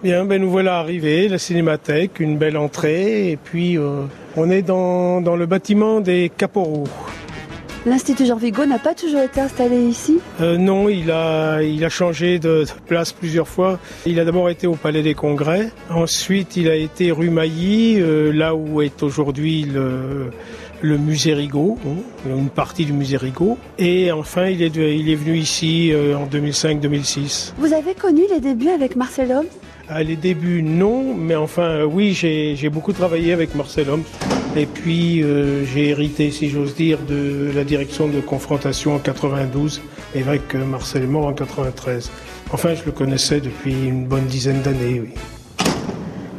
Bien, ben nous voilà arrivés, la cinémathèque, une belle entrée, et puis euh, on est dans, dans le bâtiment des Caporaux. L'Institut Jean Vigo n'a pas toujours été installé ici? Euh, non, il a, il a changé de, place plusieurs fois. Il a d'abord été au Palais des Congrès. Ensuite, il a été rue Mailly, euh, là où est aujourd'hui le, le musée Rigaud, hein, une partie du musée Rigaud. Et enfin, il est, il est venu ici en 2005-2006. Vous avez connu les débuts avec Marcel Homme? À les débuts, non, mais enfin, euh, oui, j'ai beaucoup travaillé avec Marcel Homme. Et puis, euh, j'ai hérité, si j'ose dire, de la direction de confrontation en 92, et avec euh, Marcel mort en 93. Enfin, je le connaissais depuis une bonne dizaine d'années, oui.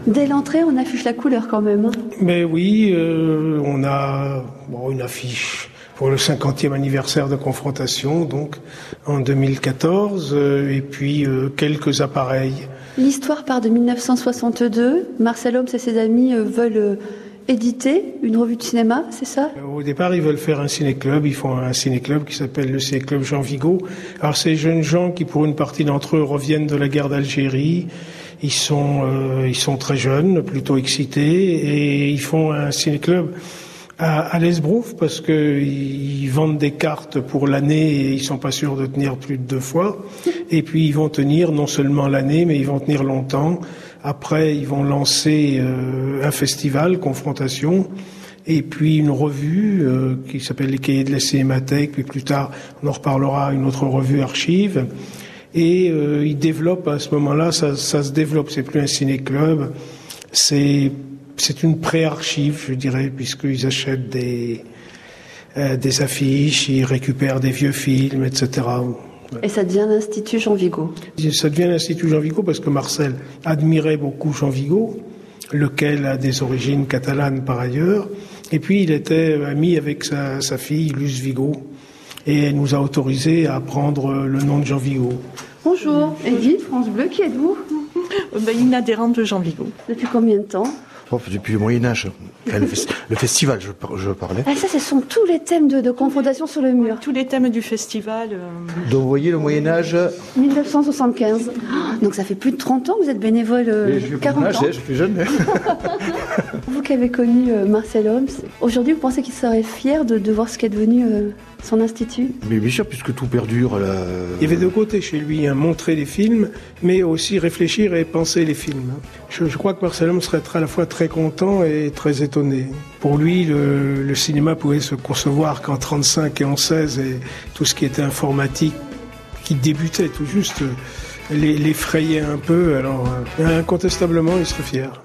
Dès l'entrée, on affiche la couleur quand même. hein. Mais oui, euh, on a bon, une affiche pour le 50e anniversaire de confrontation, donc en 2014, euh, et puis euh, quelques appareils. L'histoire part de 1962. Marcel Homme et ses amis euh, veulent éditer une revue de cinéma, c'est ça? Au départ, ils veulent faire un ciné-club. Ils font un ciné-club qui s'appelle le ciné-club Jean Vigo. Alors, ces jeunes gens qui, pour une partie d'entre eux, reviennent de la guerre d'Algérie. Ils sont, euh, ils sont très jeunes, plutôt excités, et ils font un ciné-club à, à l'Esbrouf parce que ils vendent des cartes pour l'année et ils sont pas sûrs de tenir plus de deux fois. Et puis ils vont tenir non seulement l'année, mais ils vont tenir longtemps. Après, ils vont lancer euh, un festival, Confrontation, et puis une revue euh, qui s'appelle Les Cahiers de la Cinémathèque. Puis plus tard, on en reparlera, une autre revue Archive. Et euh, ils développent à ce moment-là, ça, ça se développe. C'est plus un ciné-club, c'est c'est une pré-archive, je dirais, puisqu'ils achètent des euh, des affiches, ils récupèrent des vieux films, etc. Et ça devient l'Institut Jean Vigo. Ça devient l'Institut Jean Vigo parce que Marcel admirait beaucoup Jean Vigo, lequel a des origines catalanes par ailleurs. Et puis il était ami avec sa, sa fille, Luce Vigo. Et elle nous a autorisé à prendre le nom de Jean Vigo. Bonjour, Edith, France Bleu, qui êtes-vous? Euh, ben, une adhérente de Jean Vigo. Depuis combien de temps? Oh, depuis le Moyen Âge. Enfin, le, fes- le festival, je, par- je parlais. ah, Ça, ce sont tous les thèmes de, de confrontation sur le mur. Tous les thèmes du festival. euh, Donc vous voyez, le Moyen Âge, 1975. Ah, Donc ça fait plus de 30 ans que vous êtes bénévole, euh, je suis 40 âge, ans. je suis jeune. Vous qui avez connu euh, Marcel Holmes, aujourd'hui vous pensez qu'il serait fier de, de voir ce qu'est devenu euh, son institut? Mais bien sûr, puisque tout perdure. Là, Il y avait deux côtés chez lui, hein, montrer les films, mais aussi réfléchir et penser les films. Je, je crois que Marcel Homme serait à la fois très content et très étonné. Pour lui, le, cinéma pouvait se concevoir qu'en 35 et en 16, et tout ce qui était informatique, qui débutait tout juste, l'effrayait un peu. Alors, euh, incontestablement, il serait fier.